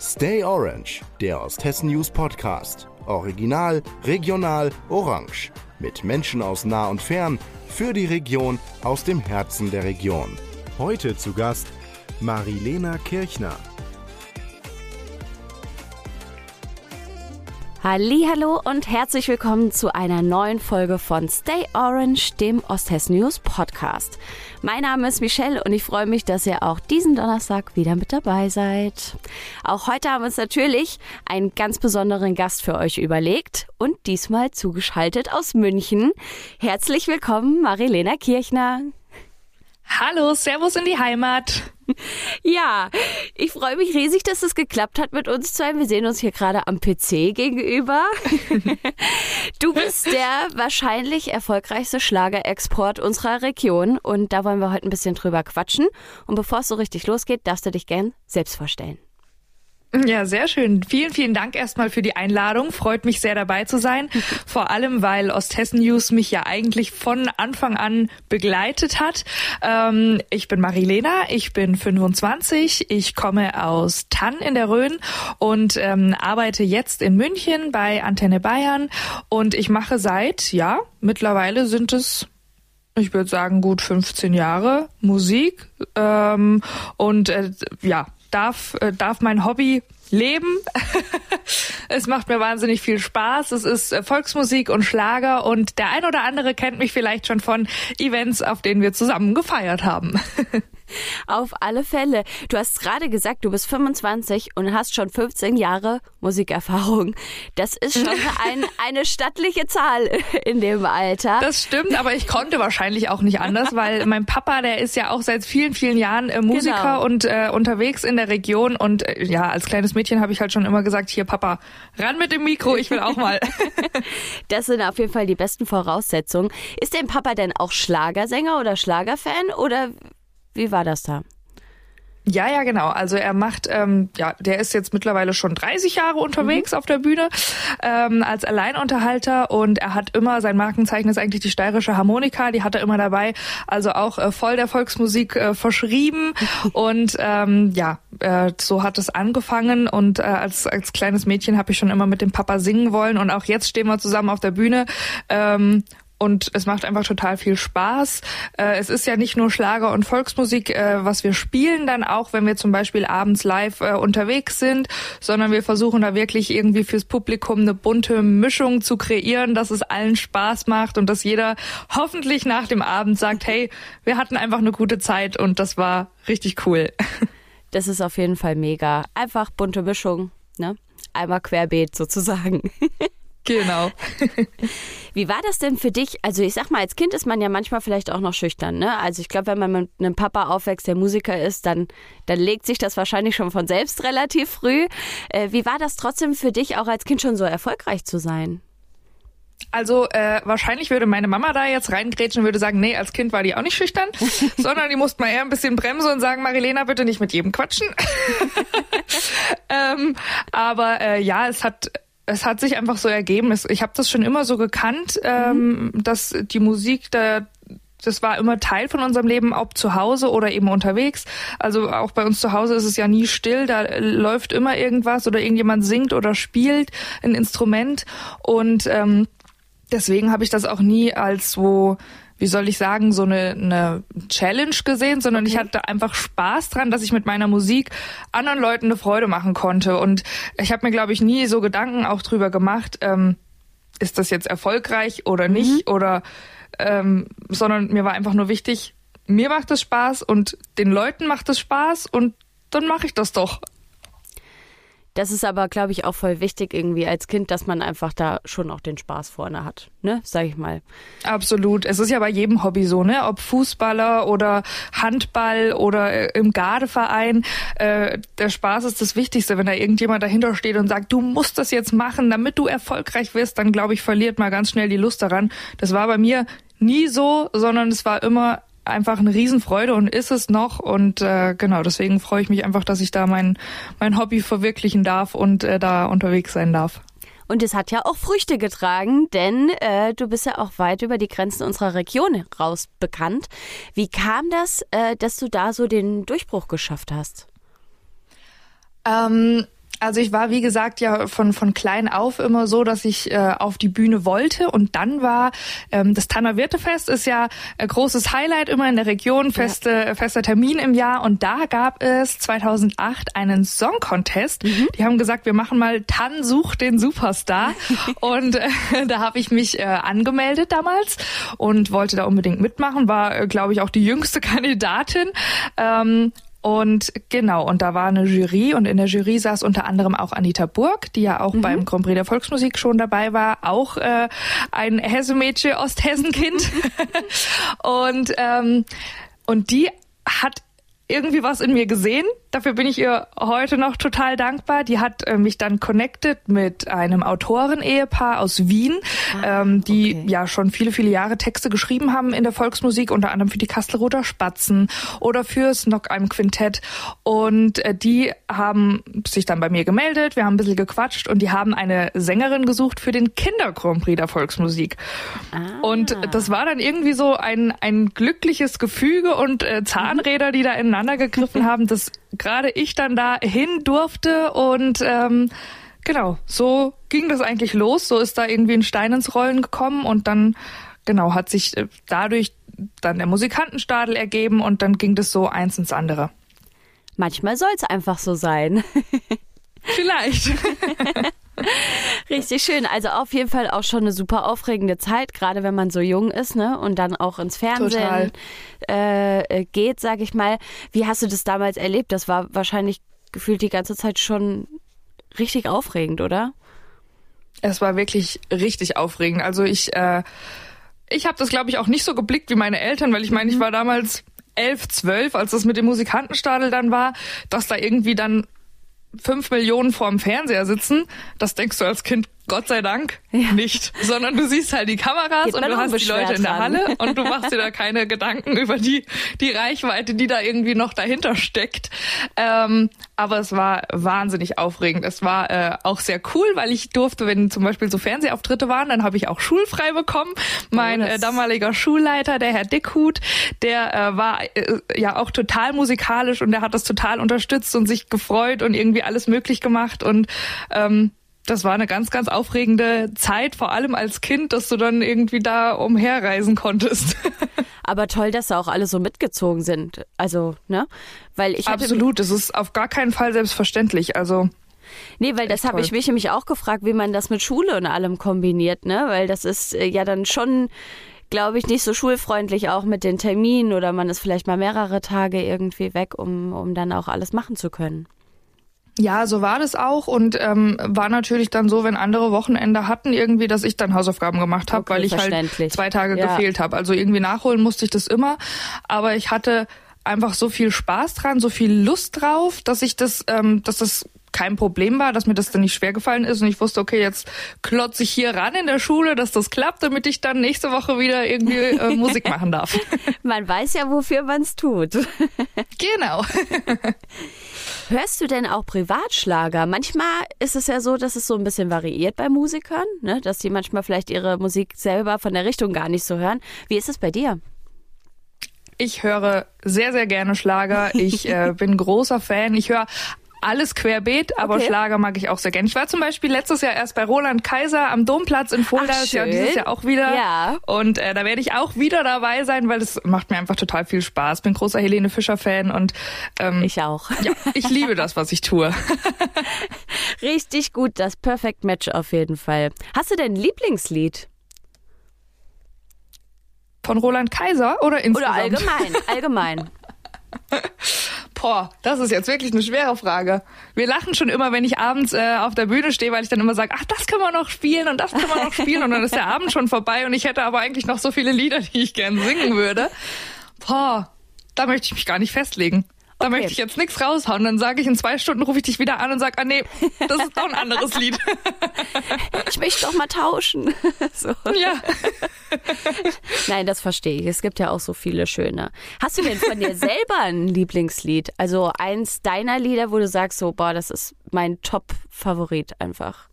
Stay Orange, der Osthessen News Podcast. Original, regional, orange. Mit Menschen aus nah und fern, für die Region, aus dem Herzen der Region. Heute zu Gast Marilena Kirchner. Hallo und herzlich willkommen zu einer neuen Folge von Stay Orange, dem Osthessen News Podcast. Mein Name ist Michelle und ich freue mich, dass ihr auch diesen Donnerstag wieder mit dabei seid. Auch heute haben wir uns natürlich einen ganz besonderen Gast für euch überlegt und diesmal zugeschaltet aus München. Herzlich willkommen, Marilena Kirchner. Hallo, Servus in die Heimat. Ja, ich freue mich riesig, dass es geklappt hat mit uns zwei. Wir sehen uns hier gerade am PC gegenüber. Du bist der wahrscheinlich erfolgreichste Schlagerexport unserer Region und da wollen wir heute ein bisschen drüber quatschen. Und bevor es so richtig losgeht, darfst du dich gern selbst vorstellen. Ja, sehr schön. Vielen, vielen Dank erstmal für die Einladung. Freut mich sehr dabei zu sein. Vor allem, weil Osthessen News mich ja eigentlich von Anfang an begleitet hat. Ähm, ich bin Marilena, ich bin 25, ich komme aus Tann in der Rhön und ähm, arbeite jetzt in München bei Antenne Bayern und ich mache seit, ja, mittlerweile sind es ich würde sagen, gut 15 Jahre Musik. Ähm, und äh, ja, darf, äh, darf mein Hobby leben. es macht mir wahnsinnig viel Spaß. Es ist äh, Volksmusik und Schlager und der ein oder andere kennt mich vielleicht schon von Events, auf denen wir zusammen gefeiert haben. Auf alle Fälle. Du hast gerade gesagt, du bist 25 und hast schon 15 Jahre Musikerfahrung. Das ist schon ein, eine stattliche Zahl in dem Alter. Das stimmt, aber ich konnte wahrscheinlich auch nicht anders, weil mein Papa, der ist ja auch seit vielen, vielen Jahren äh, Musiker genau. und äh, unterwegs in der Region. Und äh, ja, als kleines Mädchen habe ich halt schon immer gesagt, hier Papa, ran mit dem Mikro, ich will auch mal. das sind auf jeden Fall die besten Voraussetzungen. Ist dein Papa denn auch Schlagersänger oder Schlagerfan oder wie war das da? Ja, ja, genau. Also er macht, ähm, ja, der ist jetzt mittlerweile schon 30 Jahre unterwegs mhm. auf der Bühne ähm, als Alleinunterhalter und er hat immer, sein Markenzeichen ist eigentlich die steirische Harmonika, die hat er immer dabei, also auch äh, voll der Volksmusik äh, verschrieben und ähm, ja, äh, so hat es angefangen und äh, als, als kleines Mädchen habe ich schon immer mit dem Papa singen wollen und auch jetzt stehen wir zusammen auf der Bühne ähm, und es macht einfach total viel Spaß. Äh, es ist ja nicht nur Schlager und Volksmusik, äh, was wir spielen dann auch, wenn wir zum Beispiel abends live äh, unterwegs sind, sondern wir versuchen da wirklich irgendwie fürs Publikum eine bunte Mischung zu kreieren, dass es allen Spaß macht und dass jeder hoffentlich nach dem Abend sagt, hey, wir hatten einfach eine gute Zeit und das war richtig cool. Das ist auf jeden Fall mega. Einfach bunte Mischung, ne? Einmal querbeet sozusagen. Genau. Wie war das denn für dich? Also ich sag mal, als Kind ist man ja manchmal vielleicht auch noch schüchtern, ne? Also ich glaube, wenn man mit einem Papa aufwächst, der Musiker ist, dann, dann legt sich das wahrscheinlich schon von selbst relativ früh. Äh, wie war das trotzdem für dich, auch als Kind schon so erfolgreich zu sein? Also äh, wahrscheinlich würde meine Mama da jetzt reingrätschen und würde sagen, nee, als Kind war die auch nicht schüchtern, sondern die musste mal eher ein bisschen bremsen und sagen, Marilena, bitte nicht mit jedem quatschen. ähm, aber äh, ja, es hat es hat sich einfach so ergeben. Ich habe das schon immer so gekannt, ähm, mhm. dass die Musik da das war immer Teil von unserem Leben, ob zu Hause oder eben unterwegs. Also auch bei uns zu Hause ist es ja nie still, da läuft immer irgendwas oder irgendjemand singt oder spielt ein Instrument. Und ähm, deswegen habe ich das auch nie als so wie soll ich sagen, so eine, eine Challenge gesehen, sondern okay. ich hatte einfach Spaß dran, dass ich mit meiner Musik anderen Leuten eine Freude machen konnte. Und ich habe mir, glaube ich, nie so Gedanken auch drüber gemacht, ähm, ist das jetzt erfolgreich oder mhm. nicht, mhm. oder ähm, sondern mir war einfach nur wichtig, mir macht es Spaß und den Leuten macht es Spaß und dann mache ich das doch. Das ist aber, glaube ich, auch voll wichtig irgendwie als Kind, dass man einfach da schon auch den Spaß vorne hat, ne, sag ich mal. Absolut. Es ist ja bei jedem Hobby so, ne, ob Fußballer oder Handball oder äh, im Gardeverein. Äh, der Spaß ist das Wichtigste. Wenn da irgendjemand dahinter steht und sagt, du musst das jetzt machen, damit du erfolgreich wirst, dann glaube ich, verliert man ganz schnell die Lust daran. Das war bei mir nie so, sondern es war immer einfach eine Riesenfreude und ist es noch. Und äh, genau, deswegen freue ich mich einfach, dass ich da mein, mein Hobby verwirklichen darf und äh, da unterwegs sein darf. Und es hat ja auch Früchte getragen, denn äh, du bist ja auch weit über die Grenzen unserer Region raus bekannt. Wie kam das, äh, dass du da so den Durchbruch geschafft hast? Ähm, Also ich war, wie gesagt, ja von, von klein auf immer so, dass ich äh, auf die Bühne wollte. Und dann war ähm, das Tanner Wirtefest ist ja ein großes Highlight immer in der Region, feste, ja. fester Termin im Jahr. Und da gab es 2008 einen Song Contest. Mhm. Die haben gesagt, wir machen mal Tan sucht den Superstar. und äh, da habe ich mich äh, angemeldet damals und wollte da unbedingt mitmachen. War, äh, glaube ich, auch die jüngste Kandidatin. Ähm, und genau, und da war eine Jury und in der Jury saß unter anderem auch Anita Burg, die ja auch mhm. beim Grand Prix der Volksmusik schon dabei war, auch äh, ein Hessemädchen Osthessenkind. und ähm, und die hat irgendwie was in mir gesehen. Dafür bin ich ihr heute noch total dankbar. Die hat äh, mich dann connected mit einem Autoren-Ehepaar aus Wien, ah, ähm, die okay. ja schon viele, viele Jahre Texte geschrieben haben in der Volksmusik, unter anderem für die Kastelroter Spatzen oder fürs Knockheim Quintett. Und äh, die haben sich dann bei mir gemeldet, wir haben ein bisschen gequatscht und die haben eine Sängerin gesucht für den Kinder Grand Prix der Volksmusik. Ah. Und das war dann irgendwie so ein, ein glückliches Gefüge und äh, Zahnräder, die da ineinander ineinander gegriffen haben, dass gerade ich dann da hin durfte und ähm, genau, so ging das eigentlich los. So ist da irgendwie ein Stein ins Rollen gekommen und dann genau hat sich äh, dadurch dann der Musikantenstadel ergeben und dann ging das so eins ins andere. Manchmal soll es einfach so sein. Vielleicht. Richtig schön. Also auf jeden Fall auch schon eine super aufregende Zeit, gerade wenn man so jung ist, ne? Und dann auch ins Fernsehen äh, äh, geht, sag ich mal. Wie hast du das damals erlebt? Das war wahrscheinlich gefühlt die ganze Zeit schon richtig aufregend, oder? Es war wirklich richtig aufregend. Also ich, äh, ich habe das, glaube ich, auch nicht so geblickt wie meine Eltern, weil ich meine, ich mhm. war damals elf, zwölf, als das mit dem Musikantenstadel dann war, dass da irgendwie dann fünf Millionen vorm Fernseher sitzen, das denkst du als Kind Gott sei Dank ja. nicht, sondern du siehst halt die Kameras Geht und du hast die Leute in der Halle und du machst dir da keine Gedanken über die, die Reichweite, die da irgendwie noch dahinter steckt. Ähm, aber es war wahnsinnig aufregend. Es war äh, auch sehr cool, weil ich durfte, wenn zum Beispiel so Fernsehauftritte waren, dann habe ich auch schulfrei bekommen. Mein oh, äh, damaliger Schulleiter, der Herr Dickhut, der äh, war äh, ja auch total musikalisch und der hat das total unterstützt und sich gefreut und irgendwie alles möglich gemacht und ähm, das war eine ganz, ganz aufregende Zeit, vor allem als Kind, dass du dann irgendwie da umherreisen konntest. Aber toll, dass da auch alle so mitgezogen sind. Also, ne? Weil ich Absolut, es ist auf gar keinen Fall selbstverständlich. Also. Nee, weil das habe ich mich nämlich auch gefragt, wie man das mit Schule und allem kombiniert, ne? Weil das ist äh, ja dann schon, glaube ich, nicht so schulfreundlich auch mit den Terminen oder man ist vielleicht mal mehrere Tage irgendwie weg, um, um dann auch alles machen zu können. Ja, so war das auch und ähm, war natürlich dann so, wenn andere Wochenende hatten irgendwie, dass ich dann Hausaufgaben gemacht habe, okay, weil ich halt zwei Tage ja. gefehlt habe. Also irgendwie nachholen musste ich das immer, aber ich hatte einfach so viel Spaß dran, so viel Lust drauf, dass ich das, ähm, dass das kein Problem war, dass mir das dann nicht schwer gefallen ist und ich wusste, okay, jetzt klotze ich hier ran in der Schule, dass das klappt, damit ich dann nächste Woche wieder irgendwie äh, Musik machen darf. Man weiß ja, wofür man es tut. genau. Hörst du denn auch Privatschlager? Manchmal ist es ja so, dass es so ein bisschen variiert bei Musikern, ne? dass die manchmal vielleicht ihre Musik selber von der Richtung gar nicht so hören. Wie ist es bei dir? Ich höre sehr, sehr gerne Schlager. Ich äh, bin großer Fan. Ich höre alles querbeet, aber okay. Schlager mag ich auch sehr gerne. Ich war zum Beispiel letztes Jahr erst bei Roland Kaiser am Domplatz in Fulda, Ach, Jahr, dieses Jahr auch wieder. Ja. Und äh, da werde ich auch wieder dabei sein, weil es macht mir einfach total viel Spaß. Bin großer Helene Fischer Fan und ähm, ich auch. Ja, ich liebe das, was ich tue. Richtig gut, das Perfect Match auf jeden Fall. Hast du denn ein Lieblingslied? Von Roland Kaiser oder insgesamt? Oder allgemein, allgemein. Boah, das ist jetzt wirklich eine schwere Frage. Wir lachen schon immer, wenn ich abends äh, auf der Bühne stehe, weil ich dann immer sage, ach, das können wir noch spielen und das können wir noch spielen und dann ist der Abend schon vorbei und ich hätte aber eigentlich noch so viele Lieder, die ich gern singen würde. Boah, da möchte ich mich gar nicht festlegen. Da okay. möchte ich jetzt nichts raushauen. Dann sage ich, in zwei Stunden rufe ich dich wieder an und sage, ah nee, das ist doch ein anderes Lied. Ich möchte doch mal tauschen. So. Ja. Nein, das verstehe ich. Es gibt ja auch so viele schöne. Hast du denn von dir selber ein Lieblingslied? Also eins deiner Lieder, wo du sagst, so, boah, das ist mein Top-Favorit einfach.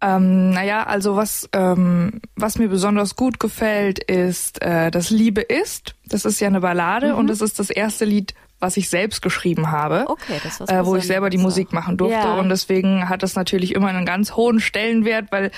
Ähm, naja, also was, ähm, was mir besonders gut gefällt, ist äh, das Liebe ist. Das ist ja eine Ballade mhm. und das ist das erste Lied, was ich selbst geschrieben habe, okay, das äh, wo ich selber die Musik machen durfte. Ja. Und deswegen hat das natürlich immer einen ganz hohen Stellenwert, weil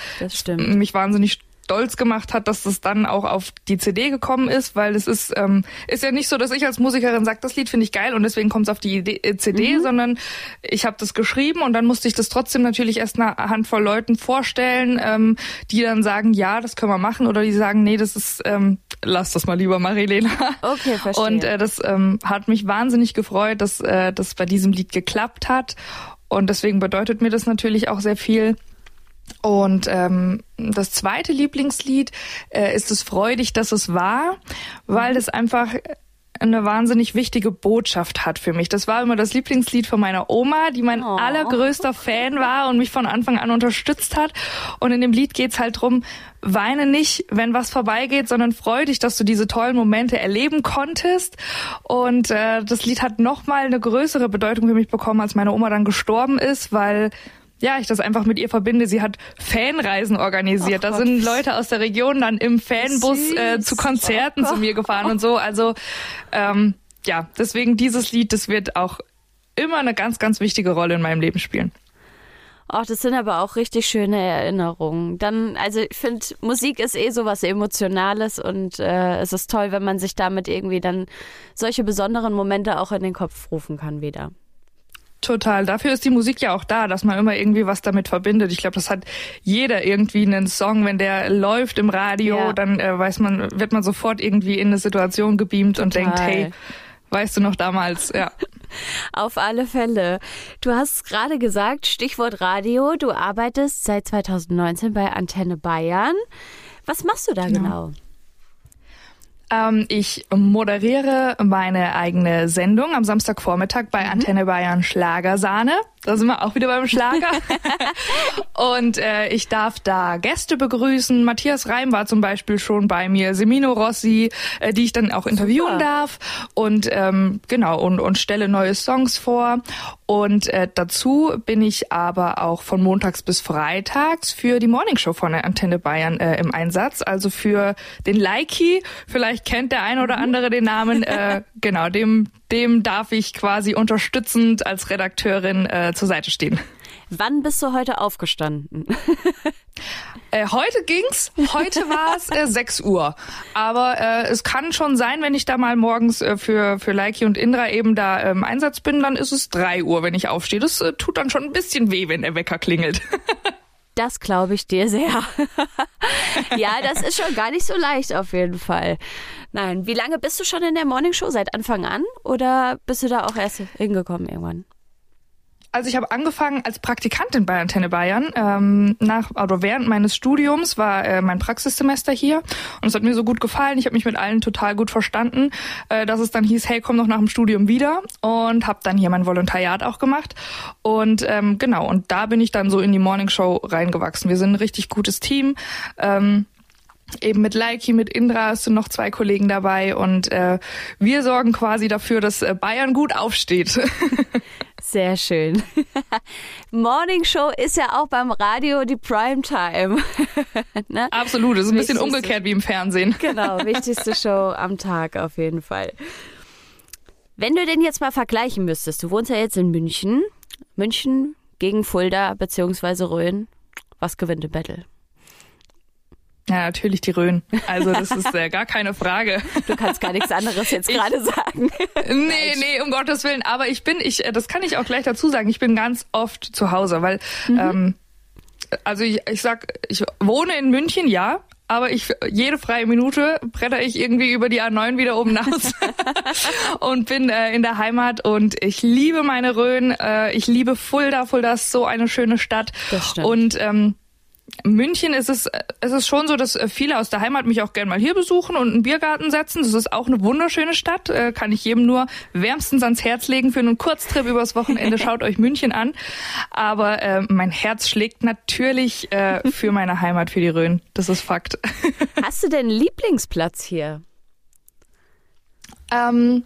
mich wahnsinnig stolz gemacht hat, dass das dann auch auf die CD gekommen ist, weil es ist ähm, ist ja nicht so, dass ich als Musikerin sage, das Lied finde ich geil und deswegen kommt es auf die Idee, äh, CD, mhm. sondern ich habe das geschrieben und dann musste ich das trotzdem natürlich erst einer Handvoll Leuten vorstellen, ähm, die dann sagen, ja, das können wir machen oder die sagen, nee, das ist ähm, lass das mal lieber, Marilena. Okay, verstehe. Und äh, das ähm, hat mich wahnsinnig gefreut, dass äh, das bei diesem Lied geklappt hat und deswegen bedeutet mir das natürlich auch sehr viel. Und ähm, das zweite Lieblingslied äh, ist es freudig, dass es war, weil es einfach eine wahnsinnig wichtige Botschaft hat für mich. Das war immer das Lieblingslied von meiner Oma, die mein oh. allergrößter Fan war und mich von Anfang an unterstützt hat. Und in dem Lied geht's halt drum, weine nicht, wenn was vorbeigeht, sondern freu dich, dass du diese tollen Momente erleben konntest. Und äh, das Lied hat nochmal eine größere Bedeutung für mich bekommen, als meine Oma dann gestorben ist, weil ja, ich das einfach mit ihr verbinde. Sie hat Fanreisen organisiert. Oh da sind Leute aus der Region dann im Fanbus äh, zu Konzerten oh zu mir gefahren und so. Also ähm, ja, deswegen dieses Lied, das wird auch immer eine ganz, ganz wichtige Rolle in meinem Leben spielen. Ach, das sind aber auch richtig schöne Erinnerungen. Dann, also ich finde, Musik ist eh so was Emotionales und äh, es ist toll, wenn man sich damit irgendwie dann solche besonderen Momente auch in den Kopf rufen kann wieder. Total. Dafür ist die Musik ja auch da, dass man immer irgendwie was damit verbindet. Ich glaube, das hat jeder irgendwie einen Song, wenn der läuft im Radio, ja. dann äh, weiß man, wird man sofort irgendwie in eine Situation gebeamt Total. und denkt, hey, weißt du noch damals, ja. Auf alle Fälle. Du hast gerade gesagt, Stichwort Radio, du arbeitest seit 2019 bei Antenne Bayern. Was machst du da genau? genau? Ähm, ich moderiere meine eigene Sendung am Samstagvormittag bei mhm. Antenne Bayern Schlagersahne. Da sind wir auch wieder beim Schlager. und äh, ich darf da Gäste begrüßen. Matthias Reim war zum Beispiel schon bei mir, Semino Rossi, äh, die ich dann auch interviewen Super. darf. Und ähm, genau, und, und stelle neue Songs vor. Und äh, dazu bin ich aber auch von montags bis freitags für die Morningshow von der Antenne Bayern äh, im Einsatz. Also für den Likey, vielleicht kennt der ein oder mhm. andere den Namen, äh, genau, dem dem darf ich quasi unterstützend als Redakteurin äh, zur Seite stehen. Wann bist du heute aufgestanden? äh, heute ging's. Heute war es äh, 6 Uhr. Aber äh, es kann schon sein, wenn ich da mal morgens äh, für, für Leiki und Indra eben da im ähm, Einsatz bin, dann ist es 3 Uhr, wenn ich aufstehe. Das äh, tut dann schon ein bisschen weh, wenn der Wecker klingelt. Das glaube ich dir sehr. ja, das ist schon gar nicht so leicht auf jeden Fall. Nein, wie lange bist du schon in der Morningshow? Seit Anfang an? Oder bist du da auch erst hingekommen irgendwann? Also ich habe angefangen als Praktikantin bei Antenne Bayern. Ähm, nach oder während meines Studiums war äh, mein Praxissemester hier und es hat mir so gut gefallen. Ich habe mich mit allen total gut verstanden, äh, dass es dann hieß, hey, komm noch nach dem Studium wieder und habe dann hier mein Volontariat auch gemacht und ähm, genau und da bin ich dann so in die Morning Show reingewachsen. Wir sind ein richtig gutes Team. Ähm, eben mit Leiki, mit Indra sind noch zwei Kollegen dabei und äh, wir sorgen quasi dafür, dass äh, Bayern gut aufsteht. Sehr schön. Morning Show ist ja auch beim Radio die Primetime. ne? Absolut, das ist ein bisschen umgekehrt wie im Fernsehen. genau, wichtigste Show am Tag auf jeden Fall. Wenn du den jetzt mal vergleichen müsstest, du wohnst ja jetzt in München, München gegen Fulda bzw. Rhön, was gewinnt im Battle? Ja, natürlich die Rhön. Also das ist äh, gar keine Frage. Du kannst gar nichts anderes jetzt gerade sagen. Nee, nee, um Gottes Willen. Aber ich bin, ich, äh, das kann ich auch gleich dazu sagen, ich bin ganz oft zu Hause, weil mhm. ähm, also ich, ich sag, ich wohne in München, ja, aber ich jede freie Minute bretter ich irgendwie über die A9 wieder oben hinaus und bin äh, in der Heimat und ich liebe meine Rhön, äh, ich liebe Fulda, Fulda ist so eine schöne Stadt das stimmt. und ähm, München ist es, es ist schon so, dass viele aus der Heimat mich auch gern mal hier besuchen und einen Biergarten setzen. Das ist auch eine wunderschöne Stadt, äh, kann ich jedem nur wärmstens ans Herz legen für einen Kurztrip übers Wochenende. Schaut euch München an. Aber äh, mein Herz schlägt natürlich äh, für meine Heimat, für die Rhön. Das ist Fakt. Hast du denn Lieblingsplatz hier? Ähm,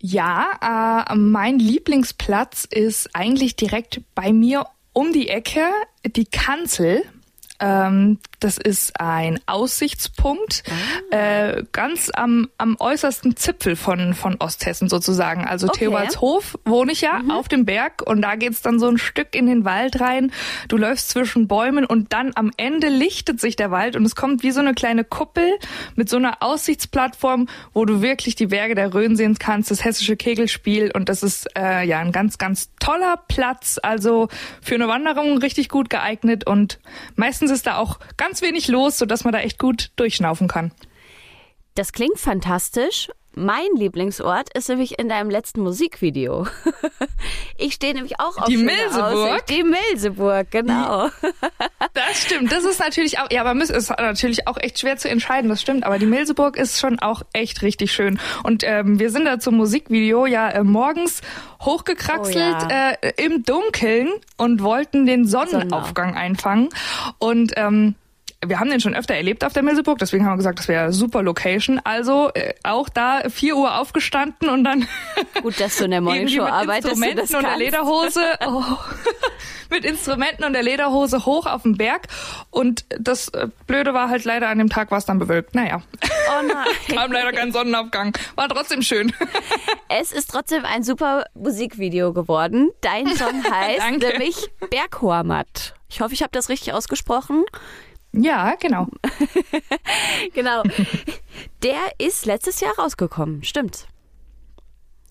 ja, äh, mein Lieblingsplatz ist eigentlich direkt bei mir um die Ecke die Kanzel. Ähm, Das ist ein Aussichtspunkt, ah. äh, ganz am, am äußersten Zipfel von, von Osthessen sozusagen. Also okay. Theobaldshof wohne ich ja mhm. auf dem Berg und da geht's dann so ein Stück in den Wald rein. Du läufst zwischen Bäumen und dann am Ende lichtet sich der Wald und es kommt wie so eine kleine Kuppel mit so einer Aussichtsplattform, wo du wirklich die Berge der Rhön sehen kannst, das hessische Kegelspiel und das ist äh, ja ein ganz, ganz toller Platz. Also für eine Wanderung richtig gut geeignet und meistens ist da auch ganz ganz wenig los, sodass man da echt gut durchschnaufen kann. Das klingt fantastisch. Mein Lieblingsort ist nämlich in deinem letzten Musikvideo. Ich stehe nämlich auch auf die Milseburg. Die Milseburg, genau. Das stimmt. Das ist natürlich auch, ja, aber ist natürlich auch echt schwer zu entscheiden. Das stimmt. Aber die Milseburg ist schon auch echt richtig schön. Und ähm, wir sind da zum Musikvideo ja äh, morgens hochgekraxelt oh, ja. äh, im Dunkeln und wollten den Sonnenaufgang einfangen. Und ähm, wir haben den schon öfter erlebt auf der Milseburg, deswegen haben wir gesagt, das wäre super Location. Also äh, auch da vier Uhr aufgestanden und dann gut, dass du in der Morningshow arbeitest. Instrumenten und der Lederhose. Oh, mit Instrumenten und der Lederhose hoch auf den Berg. Und das äh, Blöde war halt leider an dem Tag war es dann bewölkt. Naja. Oh nein. Kam leider kein Sonnenaufgang. War trotzdem schön. Es ist trotzdem ein super Musikvideo geworden. Dein Song heißt nämlich Berghormat. Ich hoffe, ich habe das richtig ausgesprochen. Ja, genau. genau. Der ist letztes Jahr rausgekommen, stimmt.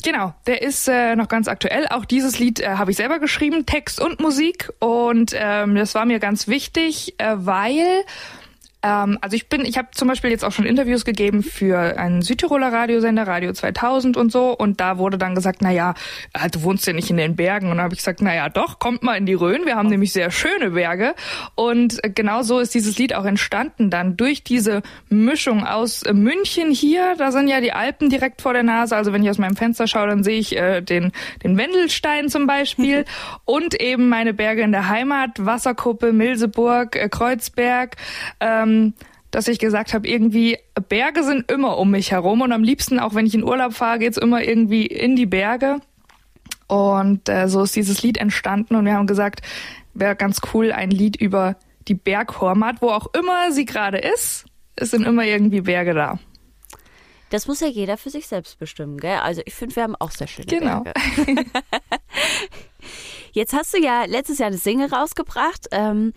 Genau, der ist äh, noch ganz aktuell. Auch dieses Lied äh, habe ich selber geschrieben, Text und Musik. Und ähm, das war mir ganz wichtig, äh, weil ähm, also ich bin, ich habe zum Beispiel jetzt auch schon Interviews gegeben für einen Südtiroler Radiosender, Radio 2000 und so. Und da wurde dann gesagt, na ja, äh, du wohnst ja nicht in den Bergen. Und dann habe ich gesagt, na ja, doch, kommt mal in die Rhön. Wir haben nämlich sehr schöne Berge. Und äh, genau so ist dieses Lied auch entstanden dann durch diese Mischung aus äh, München hier. Da sind ja die Alpen direkt vor der Nase. Also wenn ich aus meinem Fenster schaue, dann sehe ich äh, den, den Wendelstein zum Beispiel. und eben meine Berge in der Heimat, Wasserkuppe, Milseburg, äh, Kreuzberg. Ähm, ähm, dass ich gesagt habe, irgendwie Berge sind immer um mich herum und am liebsten, auch wenn ich in Urlaub fahre, geht's immer irgendwie in die Berge. Und äh, so ist dieses Lied entstanden und wir haben gesagt, wäre ganz cool, ein Lied über die Berghormat, wo auch immer sie gerade ist. Es sind immer irgendwie Berge da. Das muss ja jeder für sich selbst bestimmen, gell? Also ich finde, wir haben auch sehr schöne genau. Berge. Jetzt hast du ja letztes Jahr eine Single rausgebracht. Ähm,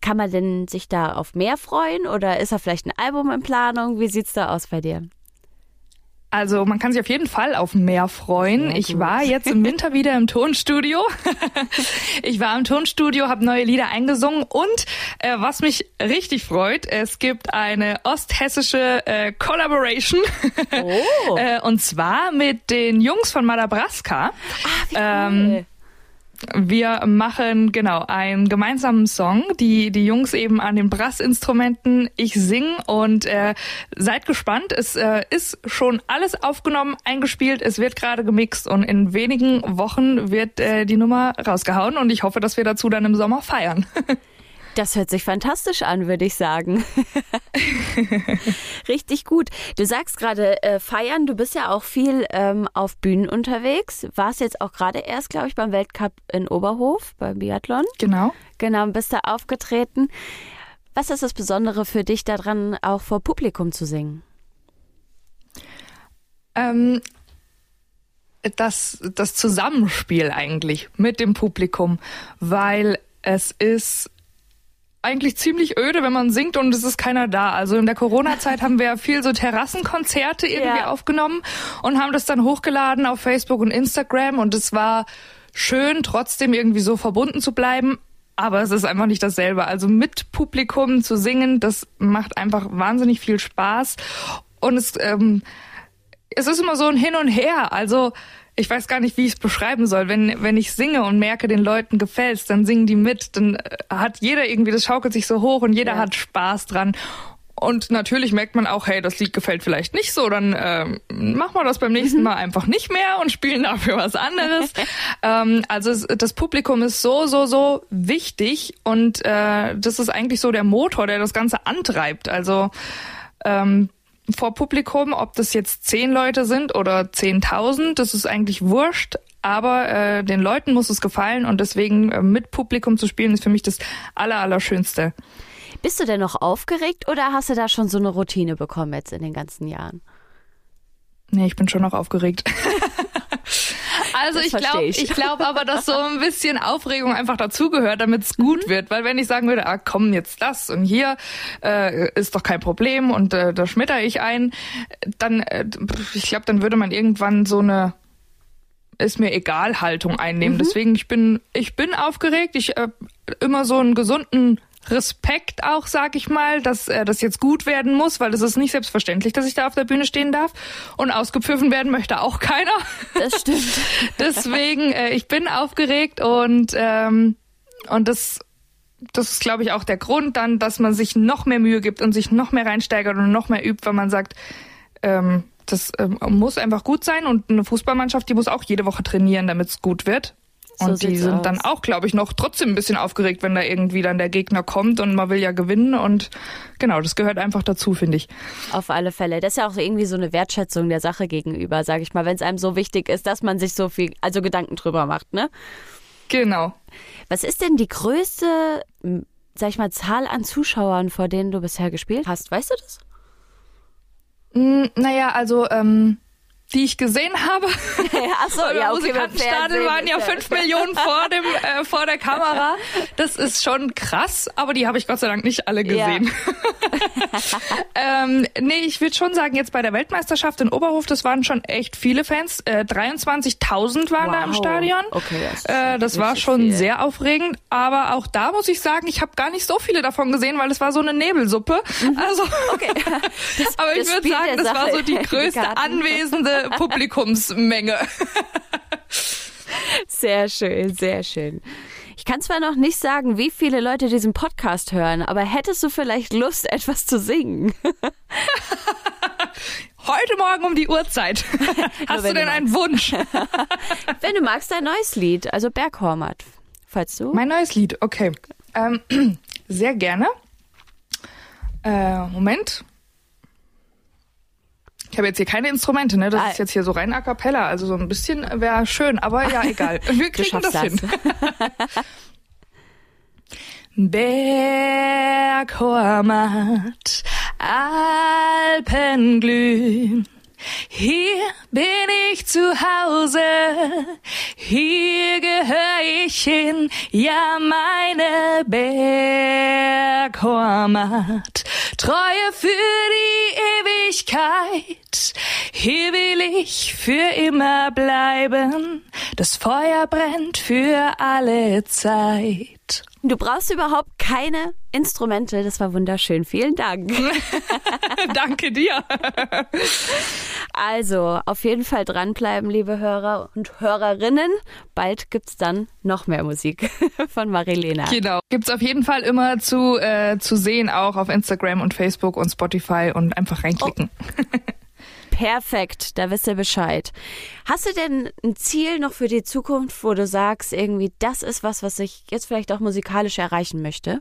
kann man denn sich da auf mehr freuen oder ist da vielleicht ein Album in Planung? Wie sieht's da aus bei dir? Also man kann sich auf jeden Fall auf mehr freuen. Ich war jetzt im Winter wieder im Tonstudio. ich war im Tonstudio, habe neue Lieder eingesungen und äh, was mich richtig freut, es gibt eine osthessische äh, Collaboration oh. äh, und zwar mit den Jungs von Madabraska. Ah, wie cool. Ähm, wir machen genau einen gemeinsamen Song, die die Jungs eben an den Brassinstrumenten, ich sing und äh, seid gespannt. Es äh, ist schon alles aufgenommen, eingespielt, es wird gerade gemixt und in wenigen Wochen wird äh, die Nummer rausgehauen und ich hoffe, dass wir dazu dann im Sommer feiern. Das hört sich fantastisch an, würde ich sagen. Richtig gut. Du sagst gerade äh, feiern, du bist ja auch viel ähm, auf Bühnen unterwegs. Warst jetzt auch gerade erst, glaube ich, beim Weltcup in Oberhof, beim Biathlon. Genau. Genau, bist da aufgetreten. Was ist das Besondere für dich daran, auch vor Publikum zu singen? Ähm, das, das Zusammenspiel eigentlich mit dem Publikum, weil es ist eigentlich ziemlich öde, wenn man singt und es ist keiner da. Also in der Corona-Zeit haben wir ja viel so Terrassenkonzerte irgendwie ja. aufgenommen und haben das dann hochgeladen auf Facebook und Instagram und es war schön, trotzdem irgendwie so verbunden zu bleiben. Aber es ist einfach nicht dasselbe. Also mit Publikum zu singen, das macht einfach wahnsinnig viel Spaß. Und es, ähm, es ist immer so ein Hin und Her. Also ich weiß gar nicht, wie ich es beschreiben soll. Wenn, wenn ich singe und merke, den Leuten gefällt's, dann singen die mit, dann äh, hat jeder irgendwie, das schaukelt sich so hoch und jeder ja. hat Spaß dran. Und natürlich merkt man auch, hey, das Lied gefällt vielleicht nicht so, dann ähm, machen wir das beim nächsten mhm. Mal einfach nicht mehr und spielen dafür was anderes. ähm, also es, das Publikum ist so, so, so wichtig und äh, das ist eigentlich so der Motor, der das Ganze antreibt. Also ähm, vor Publikum, ob das jetzt zehn Leute sind oder zehntausend, das ist eigentlich wurscht. Aber äh, den Leuten muss es gefallen und deswegen äh, mit Publikum zu spielen ist für mich das Aller, Allerschönste. Bist du denn noch aufgeregt oder hast du da schon so eine Routine bekommen jetzt in den ganzen Jahren? Nee, ich bin schon noch aufgeregt. Also das ich glaube, ich, ich glaube aber, dass so ein bisschen Aufregung einfach dazugehört, damit es gut mhm. wird. Weil wenn ich sagen würde, ah komm jetzt das und hier äh, ist doch kein Problem und äh, da schmetter ich ein, dann äh, ich glaube, dann würde man irgendwann so eine ist mir egal Haltung einnehmen. Mhm. Deswegen ich bin ich bin aufgeregt. Ich äh, immer so einen gesunden Respekt auch, sag ich mal, dass äh, das jetzt gut werden muss, weil es ist nicht selbstverständlich, dass ich da auf der Bühne stehen darf. Und ausgepfiffen werden möchte auch keiner. Das stimmt. Deswegen, äh, ich bin aufgeregt und, ähm, und das, das ist, glaube ich, auch der Grund dann, dass man sich noch mehr Mühe gibt und sich noch mehr reinsteigert und noch mehr übt, weil man sagt, ähm, das ähm, muss einfach gut sein und eine Fußballmannschaft, die muss auch jede Woche trainieren, damit es gut wird. Und so die sind aus. dann auch, glaube ich, noch trotzdem ein bisschen aufgeregt, wenn da irgendwie dann der Gegner kommt und man will ja gewinnen. Und genau, das gehört einfach dazu, finde ich. Auf alle Fälle. Das ist ja auch irgendwie so eine Wertschätzung der Sache gegenüber, sage ich mal, wenn es einem so wichtig ist, dass man sich so viel, also Gedanken drüber macht, ne? Genau. Was ist denn die größte, sag ich mal, Zahl an Zuschauern, vor denen du bisher gespielt hast? Weißt du das? Hm, naja, also ähm, die ich gesehen habe. Achso, ja, okay, Musikantenstadel waren ja fünf Millionen vor dem äh, vor der Kamera. Das ist schon krass, aber die habe ich Gott sei Dank nicht alle gesehen. Ja. ähm, nee, ich würde schon sagen, jetzt bei der Weltmeisterschaft in Oberhof, das waren schon echt viele Fans. Äh, 23.000 waren wow. da im Stadion. Okay, das, äh, das war schon viel. sehr aufregend, aber auch da muss ich sagen, ich habe gar nicht so viele davon gesehen, weil es war so eine Nebelsuppe. Mhm. Also, okay. Das, aber ich würde sagen, das war so die größte anwesende Publikumsmenge. Sehr schön, sehr schön. Ich kann zwar noch nicht sagen, wie viele Leute diesen Podcast hören, aber hättest du vielleicht Lust, etwas zu singen? Heute Morgen um die Uhrzeit. Hast du denn du einen Wunsch? wenn du magst, dein neues Lied, also Berghormat, falls du. Mein neues Lied, okay. Ähm, sehr gerne. Äh, Moment. Ich habe jetzt hier keine Instrumente, ne? Das ah. ist jetzt hier so rein a cappella, also so ein bisschen wäre schön, aber ja, egal. Wir kriegen das, das hin. Berghormat, Alpenglühen. Hier bin ich zu Hause, hier gehöre ich hin, ja meine Berghormat, Treue für die Ewigkeit, hier will ich für immer bleiben, das Feuer brennt für alle Zeit. Du brauchst überhaupt keine Instrumente. Das war wunderschön. Vielen Dank. Danke dir. Also, auf jeden Fall dranbleiben, liebe Hörer und Hörerinnen. Bald gibt's dann noch mehr Musik von Marilena. Genau. Gibt's auf jeden Fall immer zu, äh, zu sehen, auch auf Instagram und Facebook und Spotify und einfach reinklicken. Oh. Perfekt, da wisst ihr Bescheid. Hast du denn ein Ziel noch für die Zukunft, wo du sagst, irgendwie, das ist was, was ich jetzt vielleicht auch musikalisch erreichen möchte?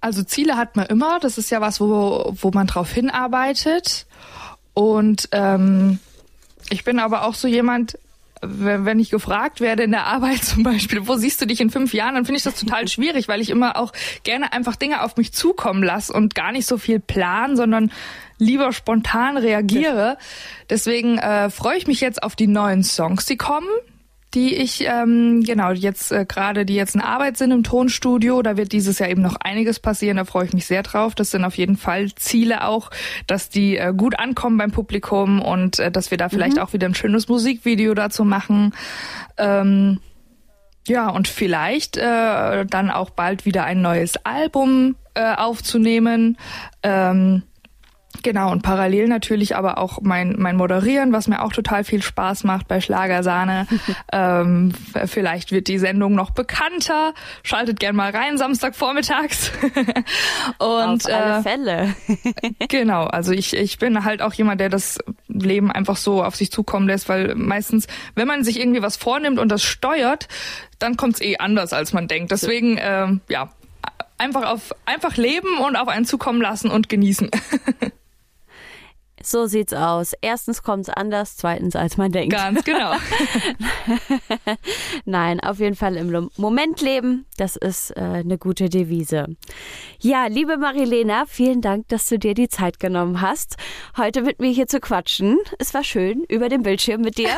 Also Ziele hat man immer. Das ist ja was, wo, wo man drauf hinarbeitet. Und ähm, ich bin aber auch so jemand, wenn ich gefragt werde in der Arbeit zum Beispiel, wo siehst du dich in fünf Jahren, dann finde ich das total schwierig, weil ich immer auch gerne einfach Dinge auf mich zukommen lasse und gar nicht so viel plan, sondern lieber spontan reagiere. Deswegen äh, freue ich mich jetzt auf die neuen Songs, die kommen die ich ähm, genau jetzt äh, gerade die jetzt in Arbeit sind im Tonstudio. Da wird dieses Jahr eben noch einiges passieren. Da freue ich mich sehr drauf. Das sind auf jeden Fall Ziele auch, dass die äh, gut ankommen beim Publikum und äh, dass wir da vielleicht mhm. auch wieder ein schönes Musikvideo dazu machen. Ähm, ja, und vielleicht äh, dann auch bald wieder ein neues Album äh, aufzunehmen. Ähm, Genau, und parallel natürlich aber auch mein, mein Moderieren, was mir auch total viel Spaß macht bei Schlagersahne. ähm, vielleicht wird die Sendung noch bekannter. Schaltet gern mal rein, Samstagvormittags. und, Auf alle äh, Fälle. genau, also ich, ich bin halt auch jemand, der das Leben einfach so auf sich zukommen lässt, weil meistens, wenn man sich irgendwie was vornimmt und das steuert, dann kommt's eh anders, als man denkt. Deswegen, ähm, ja, einfach auf einfach leben und auf einen zukommen lassen und genießen. So sieht's aus. Erstens kommt's anders, zweitens als man denkt. Ganz genau. Nein, auf jeden Fall im Moment leben. Das ist äh, eine gute Devise. Ja, liebe Marilena, vielen Dank, dass du dir die Zeit genommen hast, heute mit mir hier zu quatschen. Es war schön über den Bildschirm mit dir.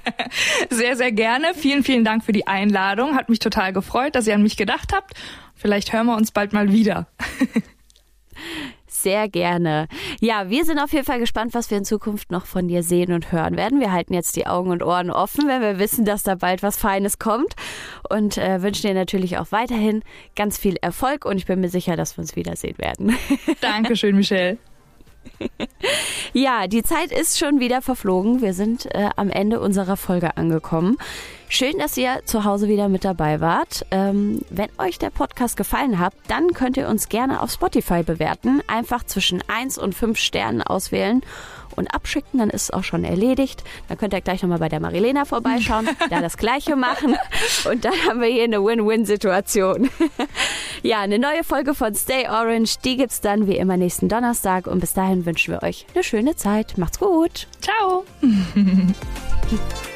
sehr, sehr gerne. Vielen, vielen Dank für die Einladung. Hat mich total gefreut, dass ihr an mich gedacht habt. Vielleicht hören wir uns bald mal wieder. sehr gerne. Ja, wir sind auf jeden Fall gespannt, was wir in Zukunft noch von dir sehen und hören werden. Wir halten jetzt die Augen und Ohren offen, wenn wir wissen, dass da bald was Feines kommt und äh, wünschen dir natürlich auch weiterhin ganz viel Erfolg und ich bin mir sicher, dass wir uns wiedersehen werden. Dankeschön, Michelle. ja, die Zeit ist schon wieder verflogen. Wir sind äh, am Ende unserer Folge angekommen. Schön, dass ihr zu Hause wieder mit dabei wart. Ähm, wenn euch der Podcast gefallen hat, dann könnt ihr uns gerne auf Spotify bewerten. Einfach zwischen 1 und 5 Sternen auswählen und abschicken, dann ist es auch schon erledigt. Dann könnt ihr gleich nochmal bei der Marilena vorbeischauen, da das gleiche machen und dann haben wir hier eine Win-Win-Situation. ja, eine neue Folge von Stay Orange, die gibt's dann wie immer nächsten Donnerstag und bis dahin wünschen wir euch eine schöne Zeit. Macht's gut. Ciao.